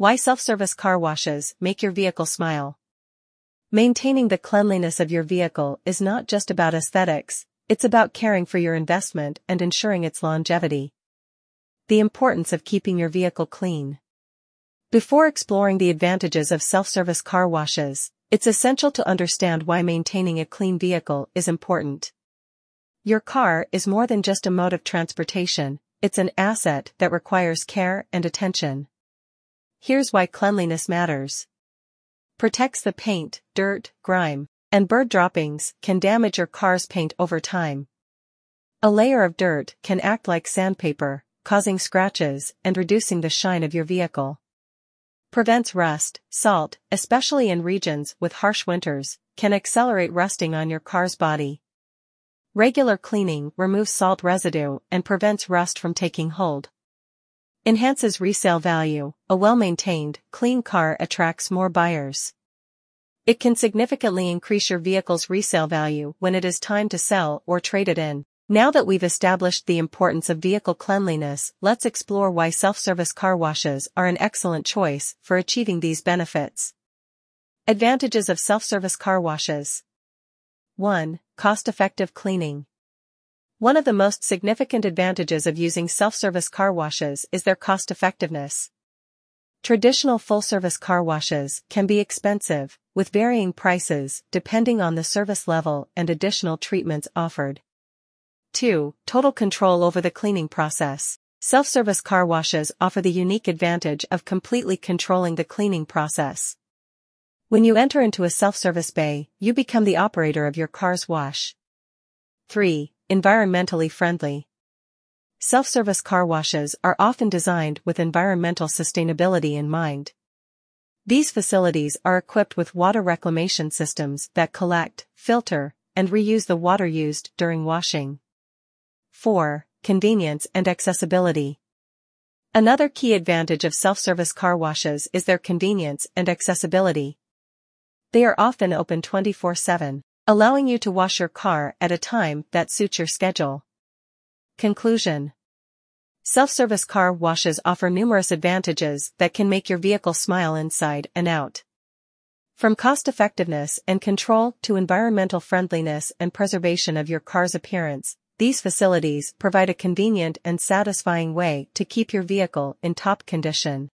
Why self-service car washes make your vehicle smile. Maintaining the cleanliness of your vehicle is not just about aesthetics, it's about caring for your investment and ensuring its longevity. The importance of keeping your vehicle clean. Before exploring the advantages of self-service car washes, it's essential to understand why maintaining a clean vehicle is important. Your car is more than just a mode of transportation, it's an asset that requires care and attention. Here's why cleanliness matters. Protects the paint, dirt, grime, and bird droppings can damage your car's paint over time. A layer of dirt can act like sandpaper, causing scratches and reducing the shine of your vehicle. Prevents rust, salt, especially in regions with harsh winters, can accelerate rusting on your car's body. Regular cleaning removes salt residue and prevents rust from taking hold. Enhances resale value, a well-maintained, clean car attracts more buyers. It can significantly increase your vehicle's resale value when it is time to sell or trade it in. Now that we've established the importance of vehicle cleanliness, let's explore why self-service car washes are an excellent choice for achieving these benefits. Advantages of self-service car washes. 1. Cost-effective cleaning. One of the most significant advantages of using self-service car washes is their cost-effectiveness. Traditional full-service car washes can be expensive, with varying prices depending on the service level and additional treatments offered. 2. Total control over the cleaning process. Self-service car washes offer the unique advantage of completely controlling the cleaning process. When you enter into a self-service bay, you become the operator of your car's wash. 3. Environmentally friendly. Self-service car washes are often designed with environmental sustainability in mind. These facilities are equipped with water reclamation systems that collect, filter, and reuse the water used during washing. 4. Convenience and accessibility. Another key advantage of self-service car washes is their convenience and accessibility. They are often open 24-7, allowing you to wash your car at a time that suits your schedule. Conclusion. Self-service car washes offer numerous advantages that can make your vehicle smile inside and out. From cost-effectiveness and control to environmental friendliness and preservation of your car's appearance, these facilities provide a convenient and satisfying way to keep your vehicle in top condition.